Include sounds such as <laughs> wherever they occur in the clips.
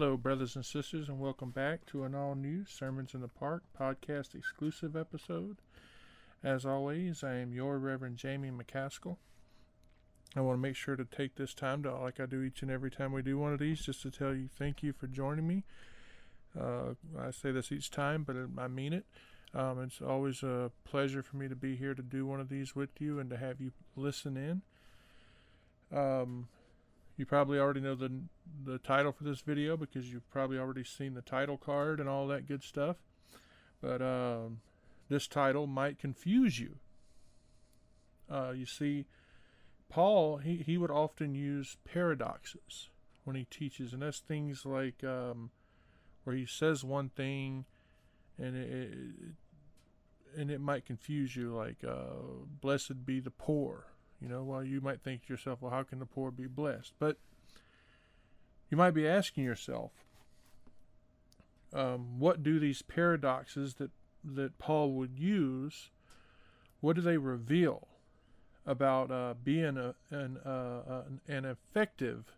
Hello, brothers and sisters, and welcome back to an all new Sermons in the Park podcast exclusive episode. As always, I am your Reverend Jamie McCaskill. I want to make sure to take this time to, like I do each and every time we do one of these, just to tell you thank you for joining me. Uh, I say this each time, but I mean it. Um, it's always a pleasure for me to be here to do one of these with you and to have you listen in. Um, you probably already know the the title for this video because you've probably already seen the title card and all that good stuff. But um, this title might confuse you. Uh, you see, Paul he, he would often use paradoxes when he teaches, and that's things like um, where he says one thing and it, it and it might confuse you, like uh, "Blessed be the poor." You know, well, you might think to yourself, well, how can the poor be blessed? But you might be asking yourself, um, what do these paradoxes that that Paul would use? What do they reveal about uh, being a, an, uh, an effective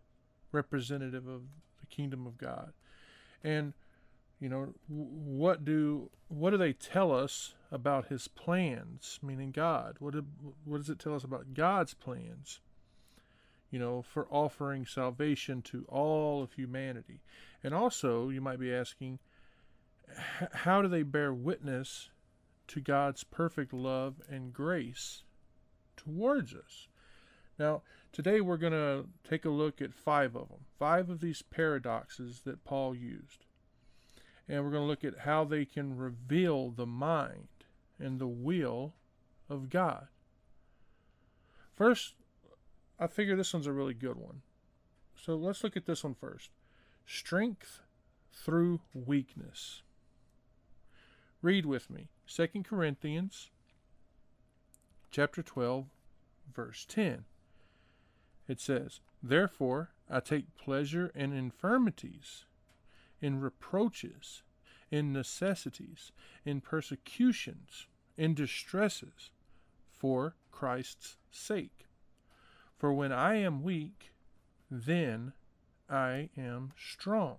representative of the kingdom of God? And you know, what do what do they tell us about His plans? Meaning God. What do, what does it tell us about God's plans? You know, for offering salvation to all of humanity, and also you might be asking, how do they bear witness to God's perfect love and grace towards us? Now, today we're going to take a look at five of them, five of these paradoxes that Paul used and we're going to look at how they can reveal the mind and the will of God. First, I figure this one's a really good one. So let's look at this one first. Strength through weakness. Read with me. 2 Corinthians chapter 12 verse 10. It says, "Therefore I take pleasure in infirmities, in reproaches, in necessities, in persecutions, in distresses, for Christ's sake. For when I am weak, then I am strong.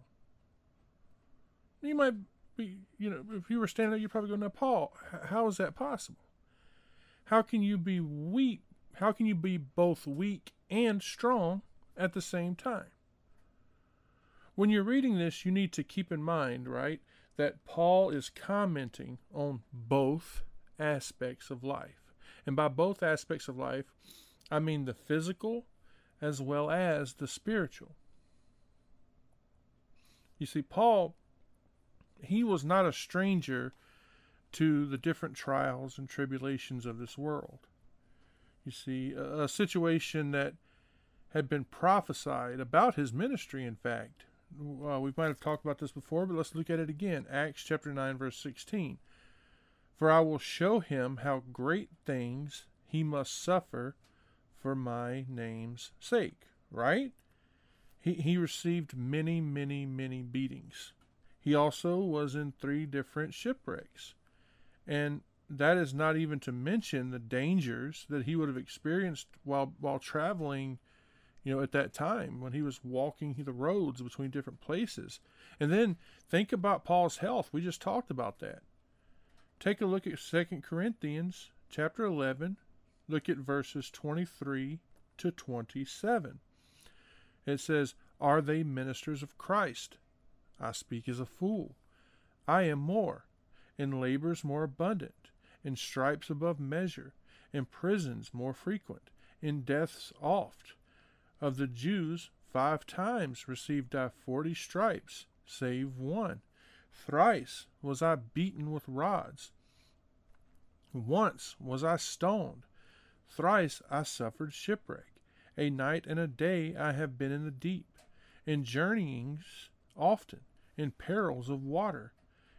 You might be, you know, if you were standing there, you'd probably go, now, Paul, how is that possible? How can you be weak? How can you be both weak and strong at the same time? When you're reading this, you need to keep in mind, right, that Paul is commenting on both aspects of life. And by both aspects of life, I mean the physical as well as the spiritual. You see, Paul, he was not a stranger to the different trials and tribulations of this world. You see, a, situation that had been prophesied about his ministry, in fact, uh, we might have talked about this before, but let's look at it again. Acts chapter 9, verse 16. For I will show him how great things he must suffer for my name's sake. Right? He, he received many, many, many beatings. He also was in three different shipwrecks. And that is not even to mention the dangers that he would have experienced while while traveling you know, at that time when he was walking the roads between different places. And then think about Paul's health. We just talked about that. Take a look at Second Corinthians chapter 11. Look at verses 23 to 27. It says, Are they ministers of Christ? I speak as a fool. I am more, in labors more abundant, in stripes above measure, in prisons more frequent, in deaths oft of the Jews, five times received I forty stripes, save one. Thrice was I beaten with rods. Once was I stoned. Thrice I suffered shipwreck. A night and a day I have been in the deep, in journeyings often, in perils of water,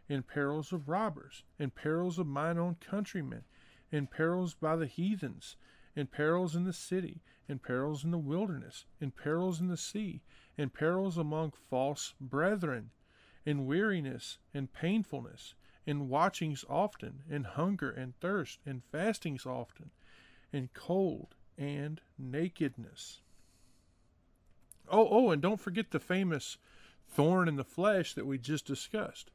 in perils of robbers, in perils of mine own countrymen, in perils by the heathens, in perils in the city, in perils in the wilderness, in perils in the sea, in perils among false brethren, in weariness and painfulness, in watchings often, in hunger and thirst, in fastings often, in cold and nakedness. Oh, oh, and don't forget the famous thorn in the flesh that we just discussed.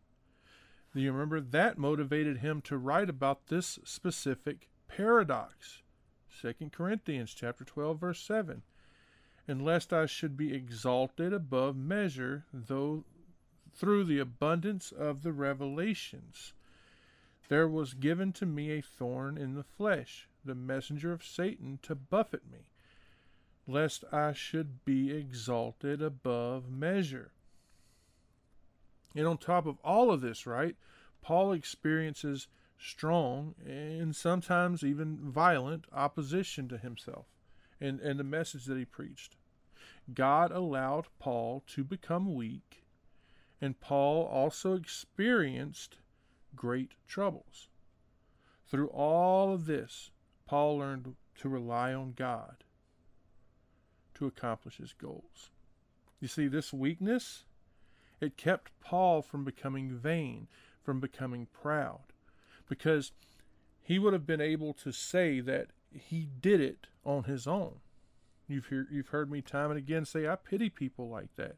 Do you remember that motivated him to write about this specific paradox? 2 Corinthians chapter 12 verse 7. And lest I should be exalted above measure, though through the abundance of the revelations. There was given to me a thorn in the flesh, the messenger of Satan to buffet me, lest I should be exalted above measure. And on top of all of this, right, Paul experiences strong and sometimes even violent opposition to himself and, and the message that he preached. God allowed Paul to become weak, and Paul also experienced great troubles. Through all of this, Paul learned to rely on God to accomplish his goals. You see, this weakness, it kept Paul from becoming vain, from becoming proud, because he would have been able to say that he did it on his own. You've hear, you've heard me time and again say, I pity people like that.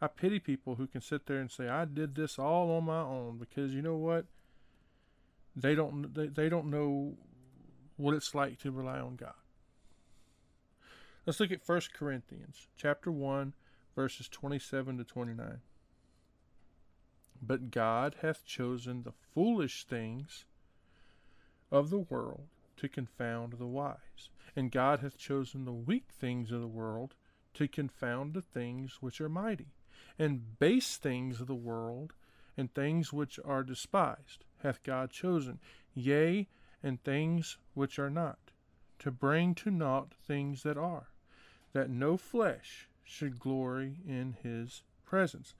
I pity people who can sit there and say, I did this all on my own because you know what? They don't they, they don't know what it's like to rely on God. Let's look at 1 Corinthians chapter 1 verses 27 to 29. But God hath chosen the foolish things of the world to confound the wise, and God hath chosen the weak things of the world to confound the things which are mighty, and base things of the world and things which are despised hath God chosen, yea, and things which are not, to bring to naught things that are, that no flesh should glory in his presence.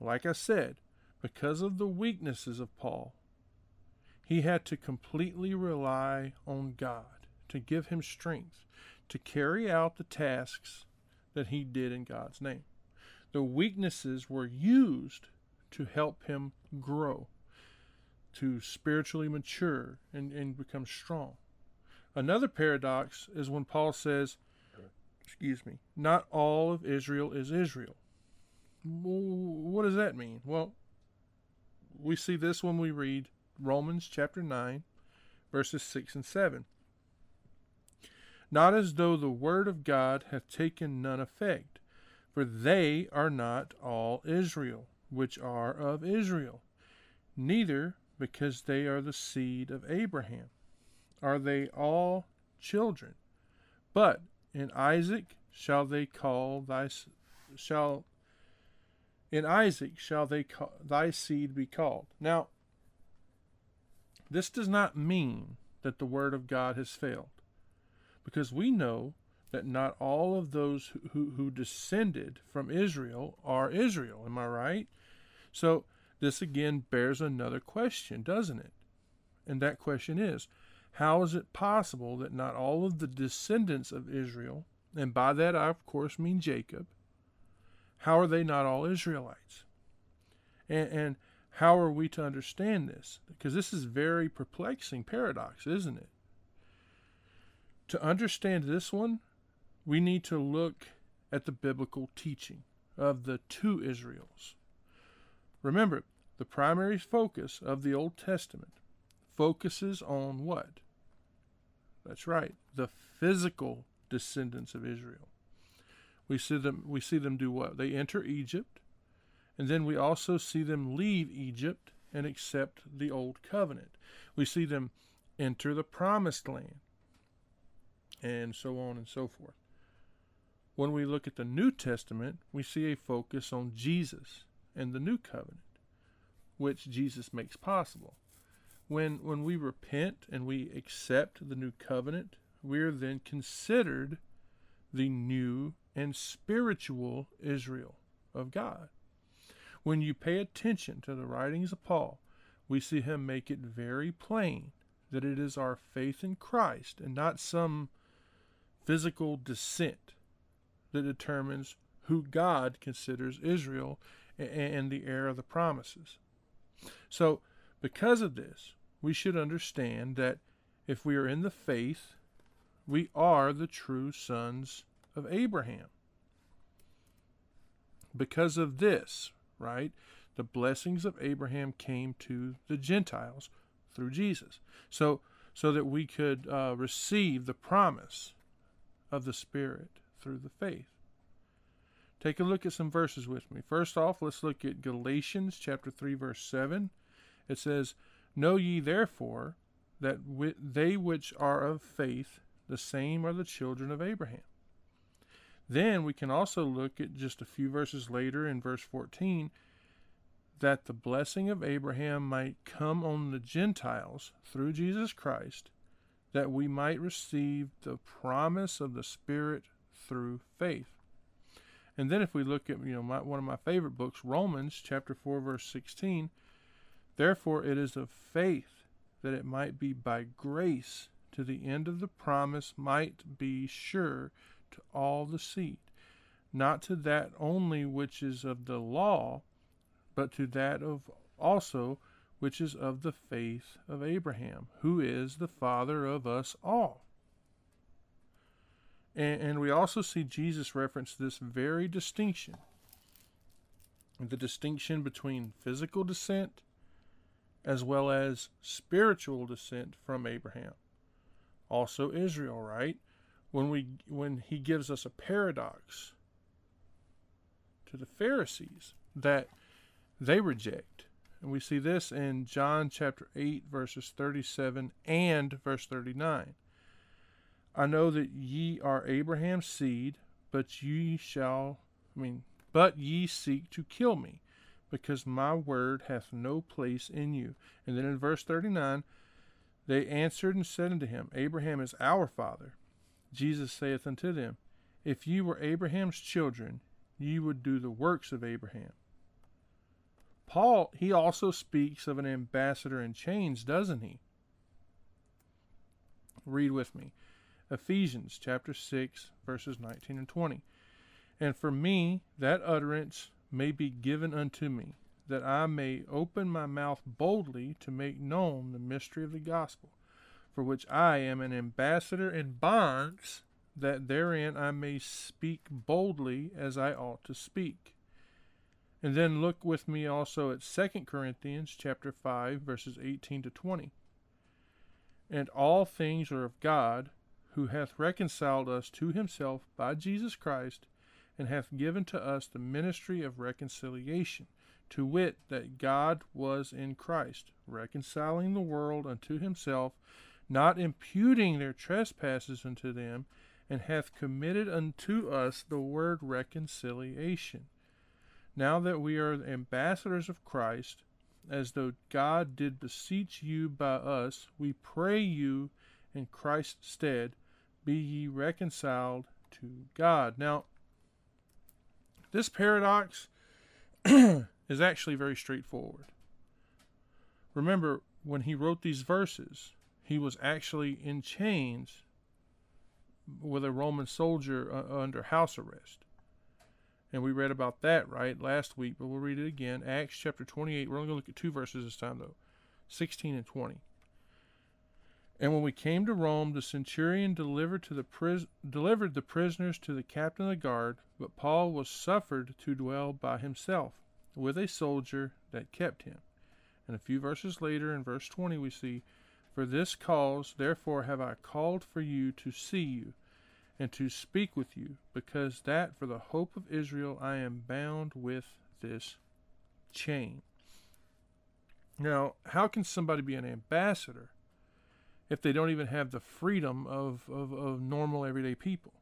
Like I said, because of the weaknesses of Paul, he had to completely rely on God to give him strength to carry out the tasks that he did in God's name. The weaknesses were used to help him grow, to spiritually mature and, and become strong. Another paradox is when Paul says, excuse me, not all of Israel is Israel. What does that mean? Well, we see this when we read Romans chapter 9, verses 6 and 7. Not as though the word of God hath taken none effect, for they are not all Israel which are of Israel, neither because they are the seed of Abraham are they all children. But in Isaac shall they call thy shall in Isaac shall they call, thy seed be called. Now, this does not mean that the word of God has failed, because we know that not all of those who, who, who descended from Israel are Israel. Am I right? So this again bears another question, doesn't it? And that question is how is it possible that not all of the descendants of Israel, and by that I of course mean Jacob, how are they not all Israelites? And, and how are we to understand this? Because this is very perplexing paradox, isn't it? To understand this one, we need to look at the biblical teaching of the two Israels. Remember, the primary focus of the Old Testament focuses on what? That's right, the physical descendants of Israel. We see them we see them do what? They enter Egypt, and then we also see them leave Egypt and accept the old covenant. We see them enter the promised land, and so on and so forth. When we look at the New Testament, we see a focus on Jesus and the new covenant, which Jesus makes possible. When, when we repent and we accept the new covenant, we are then considered the new and spiritual Israel of God. When you pay attention to the writings of Paul, we see him make it very plain that it is our faith in Christ and not some physical descent that determines who God considers Israel and the heir of the promises. So, because of this, we should understand that if we are in the faith, we are the true sons of Abraham. because of this, right? The blessings of Abraham came to the Gentiles through Jesus. So, so that we could uh, receive the promise of the Spirit through the faith. Take a look at some verses with me. First off, let's look at Galatians chapter 3 verse 7. It says, "Know ye therefore that they which are of faith, the same are the children of Abraham." Then we can also look at just a few verses later in verse 14 that the blessing of Abraham might come on the Gentiles through Jesus Christ, that we might receive the promise of the Spirit through faith. And then if we look at you know my, one of my favorite books, Romans chapter 4 verse 16, therefore it is of faith that it might be by grace to the end of the promise might be sure to all the seed, not to that only which is of the law, but to that of also which is of the faith of Abraham, who is the father of us all. And, and we also see Jesus reference this very distinction the distinction between physical descent as well as spiritual descent from Abraham. Also Israel, right? When we when he gives us a paradox to the Pharisees that they reject. And we see this in John chapter 8 verses 37 and verse 39. I know that ye are Abraham's seed, but ye shall, I mean, but ye seek to kill me, because my word hath no place in you. And then in verse 39, they answered and said unto him, Abraham is our father. Jesus saith unto them, If ye were Abraham's children, ye would do the works of Abraham. Paul, he also speaks of an ambassador in chains, doesn't he? Read with me. Ephesians chapter 6, verses 19 and 20. And for me, that utterance may be given unto me, that I may open my mouth boldly to make known the mystery of the gospel, for which I am an ambassador in bonds, that therein I may speak boldly as I ought to speak. And then look with me also at 2 Corinthians chapter 5 verses 18 to 20. And all things are of God, who hath reconciled us to himself by Jesus Christ, and hath given to us the ministry of reconciliation, to wit, that God was in Christ, reconciling the world unto himself, not imputing their trespasses unto them, and hath committed unto us the word reconciliation. Now that we are ambassadors of Christ, as though God did beseech you by us, we pray you in Christ's stead, be ye reconciled to God. Now, this paradox <clears throat> is actually very straightforward. Remember, when he wrote these verses, he was actually in chains with a Roman soldier uh, under house arrest. And we read about that, right, last week, but we'll read it again. Acts chapter 28. We're only going to look at two verses this time, though 16 and 20. And when we came to Rome, the centurion delivered, the pris- delivered the prisoners to the captain of the guard, but Paul was suffered to dwell by himself with a soldier that kept him. And a few verses later, in verse 20, we see, For this cause, therefore, have I called for you to see you, and to speak with you, because that for the hope of Israel I am bound with this chain. Now, how can somebody be an ambassador? if they don't even have the freedom of, of, of normal everyday people.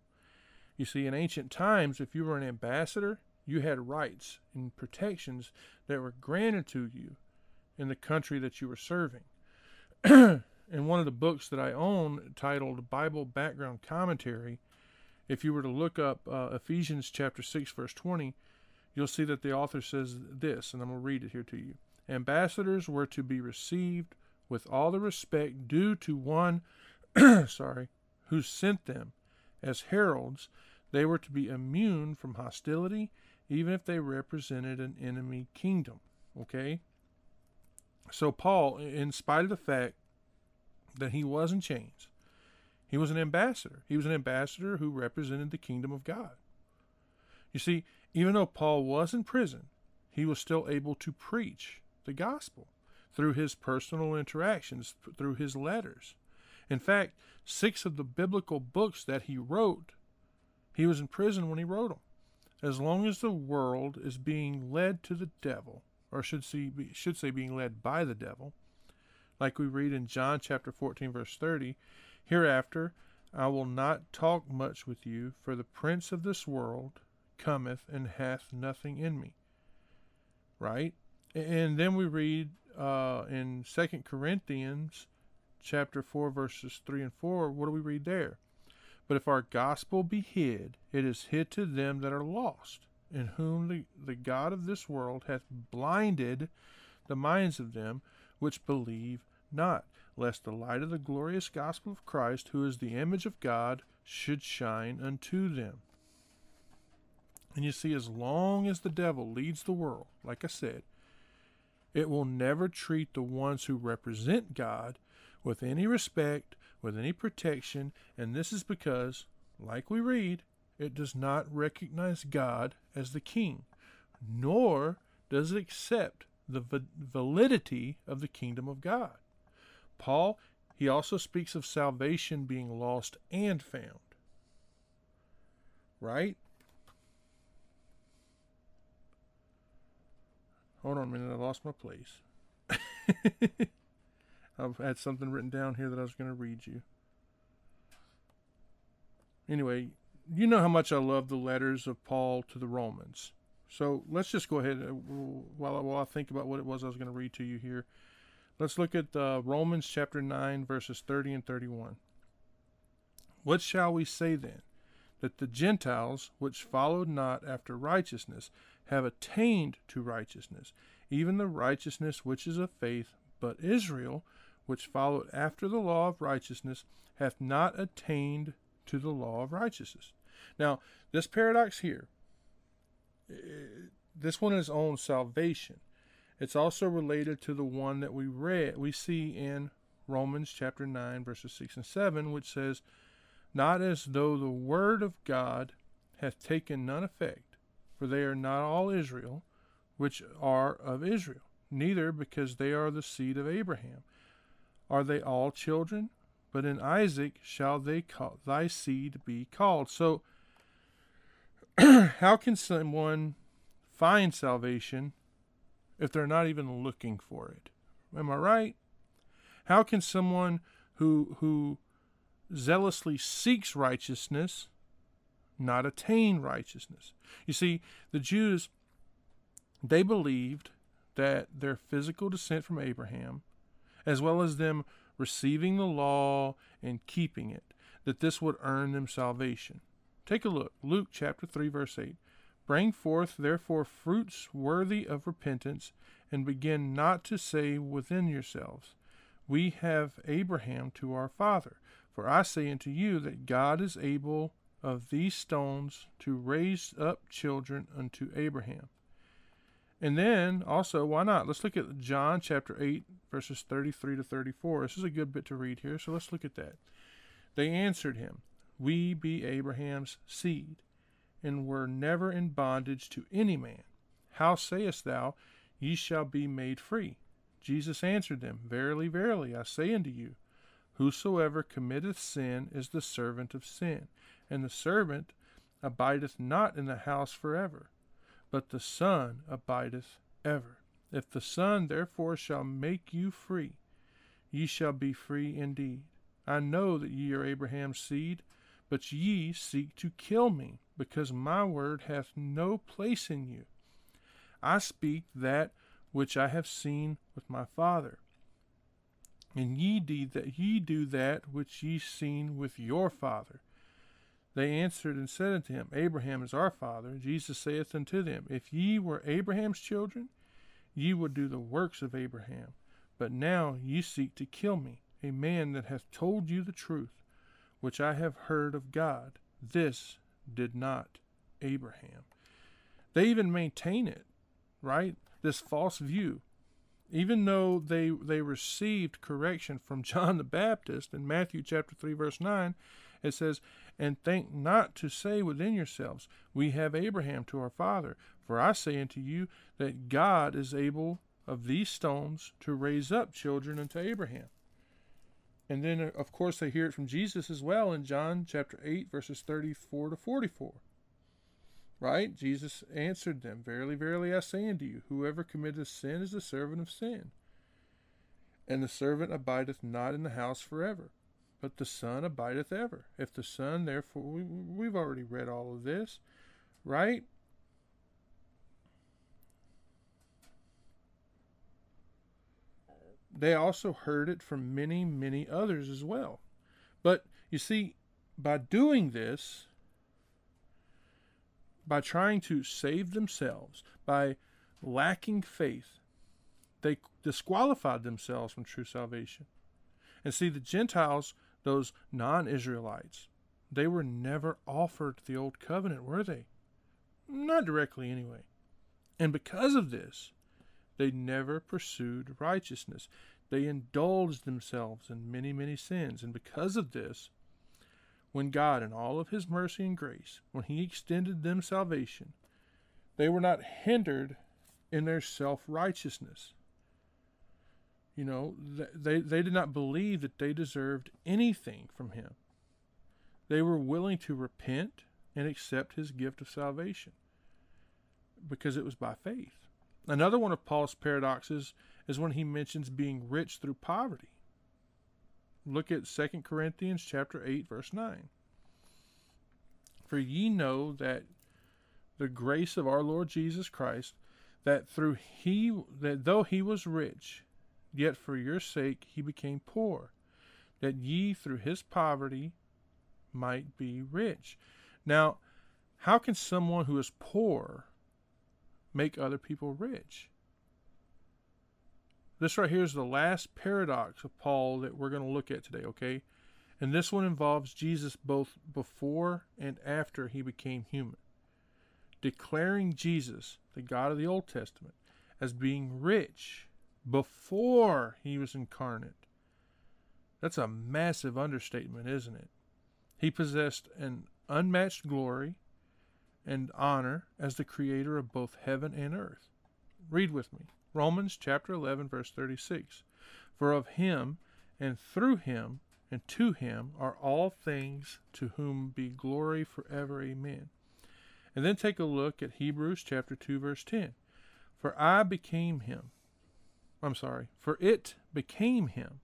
You see, in ancient times, if you were an ambassador, you had rights and protections that were granted to you in the country that you were serving. <clears throat> in one of the books that I own, titled Bible Background Commentary, if you were to look up uh, Ephesians chapter 6, verse 20, you'll see that the author says this, and I'm going to read it here to you. Ambassadors were to be received with all the respect due to one <clears throat> sorry, who sent them. As heralds, they were to be immune from hostility, even if they represented an enemy kingdom. Okay? So, Paul, in spite of the fact that he was in chains, he was an ambassador. He was an ambassador who represented the kingdom of God. You see, Even though Paul was in prison, he was still able to preach the gospel through his personal interactions, through his letters. In fact, six of the biblical books that he wrote, he was in prison when he wrote them. As long as the world is being led to the devil, or should say, should say being led by the devil, like we read in John chapter 14 verse 30, hereafter I will not talk much with you, for the prince of this world cometh and hath nothing in me. Right? And then we read uh, in Second Corinthians chapter 4 verses 3 and 4, what do we read there? But if our gospel be hid, it is hid to them that are lost, in whom the, the God of this world hath blinded the minds of them which believe not, lest the light of the glorious gospel of Christ, who is the image of God, should shine unto them. And you see, as long as the devil leads the world, like I said, it will never treat the ones who represent God with any respect, with any protection, and this is because, like we read, it does not recognize God as the king, nor does it accept the validity of the kingdom of God. Paul, he also speaks of salvation being lost and found. Right? Hold on a minute, I lost my place. <laughs> I've had something written down here that I was going to read you. Anyway, you know how much I love the letters of Paul to the Romans. So let's just go ahead uh, while, while I think about what it was I was going to read to you here. Let's look at uh, Romans chapter 9, verses 30 and 31. What shall we say then? That the Gentiles, which followed not after righteousness, have attained to righteousness, even the righteousness which is of faith, but Israel, which followed after the law of righteousness, hath not attained to the law of righteousness. Now, this paradox here, this one is on salvation. It's also related to the one that we read, we see in Romans chapter 9, verses 6 and 7, which says, Not as though the word of God hath taken none effect, for they are not all Israel, which are of Israel, neither because they are the seed of Abraham. Are they all children? But in Isaac shall they call thy seed be called. So <clears throat> how can someone find salvation if they're not even looking for it? Am I right? How can someone who who zealously seeks righteousness not attain righteousness? You see, the Jews they believed that their physical descent from Abraham, as well as them receiving the law and keeping it, that this would earn them salvation. Take a look. Luke chapter 3, verse 8. Bring forth therefore fruits worthy of repentance, and begin not to say within yourselves, We have Abraham to our father. For I say unto you that God is able of these stones to raise up children unto Abraham. And then also, why not? Let's look at John chapter 8, verses 33 to 34. This is a good bit to read here, so let's look at that. They answered him, We be Abraham's seed, and were never in bondage to any man. How sayest thou, Ye shall be made free? Jesus answered them, Verily, verily, I say unto you, Whosoever committeth sin is the servant of sin, and the servant abideth not in the house forever but the Son abideth ever. If the Son therefore shall make you free, ye shall be free indeed. I know that ye are Abraham's seed, but ye seek to kill me, because my word hath no place in you. I speak that which I have seen with my Father, and ye do that ye do that which ye seen with your father. They answered and said unto him, Abraham is our father. Jesus saith unto them, If ye were Abraham's children, ye would do the works of Abraham. But now ye seek to kill me, a man that hath told you the truth, which I have heard of God. This did not Abraham. They even maintain it, right? This false view. Even though they, they received correction from <laughs> John the Baptist in Matthew chapter 3, verse 9, It says, And think not to say within yourselves, We have Abraham to our father. For I say unto you that God is able of these stones to raise up children unto Abraham. And then, uh, of course, they hear it from Jesus as well in John chapter 8, verses 34 to 44. Right? Jesus answered them, Verily, verily, I say unto you, whoever committeth sin is a servant of sin. And the servant abideth not in the house forever, but the Son abideth ever. If the Son, therefore, we, we've already read all of this, right? They also heard it from many, many others as well. But you see, by doing this, by trying to save themselves, by lacking faith, they disqualified themselves from true salvation. And see, the Gentiles, those non Israelites, they were never offered the old covenant, were they? Not directly, anyway. And because of this, they never pursued righteousness. They indulged themselves in many, many sins. And because of this, when God, in all of His mercy and grace, when He extended them salvation, they were not hindered in their self righteousness. You know, they, they did not believe that they deserved anything from Him. They were willing to repent and accept His gift of salvation because it was by faith. Another one of Paul's paradoxes is when he mentions being rich through poverty. Look at 2 Corinthians chapter 8 verse 9. For ye know that the grace of our Lord Jesus Christ that through he that though he was rich yet for your sake he became poor that ye through his poverty might be rich. Now, how can someone who is poor make other people rich? This right here is the last paradox of Paul that we're going to look at today, okay? And this one involves Jesus both before and after he became human. Declaring Jesus, the God of the Old Testament, as being rich before he was incarnate. That's a massive understatement, isn't it? He possessed an unmatched glory and honor as the creator of both heaven and earth. Read with me. Romans chapter 11, verse 36. For of him, and through him, and to him are all things, to whom be glory forever. Amen. And then take a look at Hebrews chapter 2, verse 10. For I became him. I'm sorry, for it became him,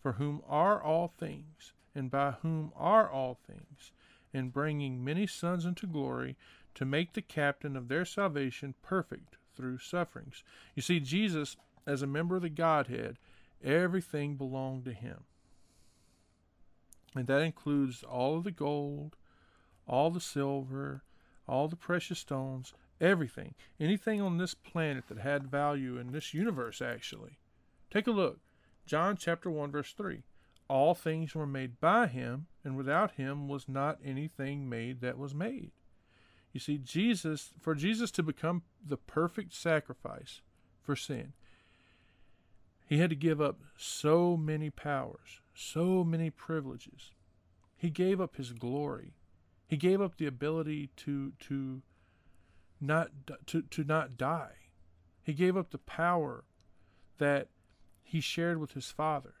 for whom are all things, and by whom are all things, in bringing many sons into glory, to make the captain of their salvation perfect through sufferings. You see, Jesus, as a member of the Godhead, everything belonged to him. And that includes all of the gold, all the silver, all the precious stones, everything. Anything on this planet that had value in this universe, actually. Take a look. John chapter 1, verse 3. All things were made by him, and without him was not anything made that was made. You see, Jesus, for Jesus to become the perfect sacrifice for sin, he had to give up so many powers, so many privileges. He gave up his glory. He gave up the ability to to not to, to not die. He gave up the power that he shared with his father.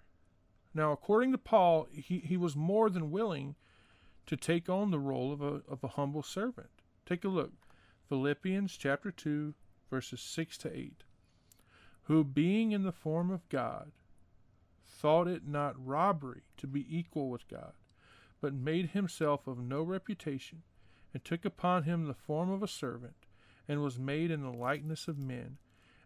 Now, according to Paul, he, he was more than willing to take on the role of a, of a humble servant. Take a look. Philippians chapter 2, verses 6 to 8. Who, being in the form of God, thought it not robbery to be equal with God, but made himself of no reputation, and took upon him the form of a servant, and was made in the likeness of men.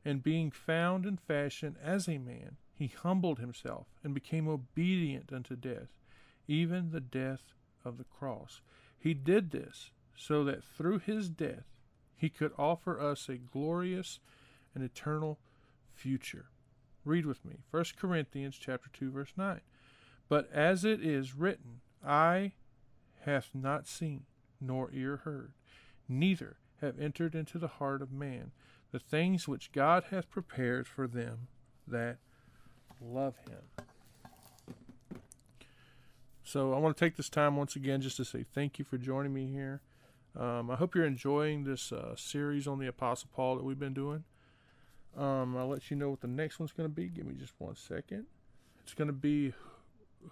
And being found in fashion as a man, he humbled himself, and became obedient unto death, even the death of the cross. He did this so that through his death he could offer us a glorious and eternal future. Read with me 1 Corinthians chapter 2 verse 9. But as it is written, eye hath not seen, nor ear heard, neither have entered into the heart of man the things which God hath prepared for them that love him. So I want to take this time once again just to say thank you for joining me here. Um, I hope you're enjoying this uh, series on the Apostle Paul that we've been doing. Um, I'll let you know what the next one's going to be. Give me just one second. It's going to be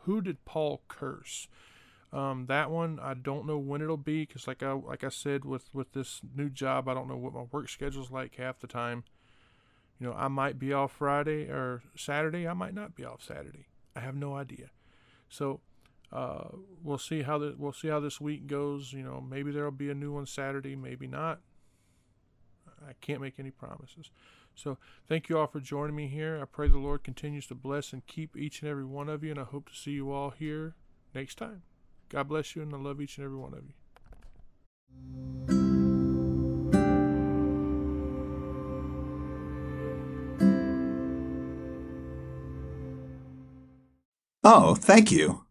Who Did Paul Curse? Um, that one I don't know when it'll be because, like I like I said, with with this new job, I don't know what my work schedule's like half the time. You know, I might be off Friday or Saturday. I might not be off Saturday. I have no idea. So uh, we'll see how the we'll see how this week goes. You know, maybe there'll be a new one Saturday, maybe not. I can't make any promises. So thank you all for joining me here. I pray the Lord continues to bless and keep each and every one of you, and I hope to see you all here next time. God bless you, and I love each and every one of you. Oh, thank you.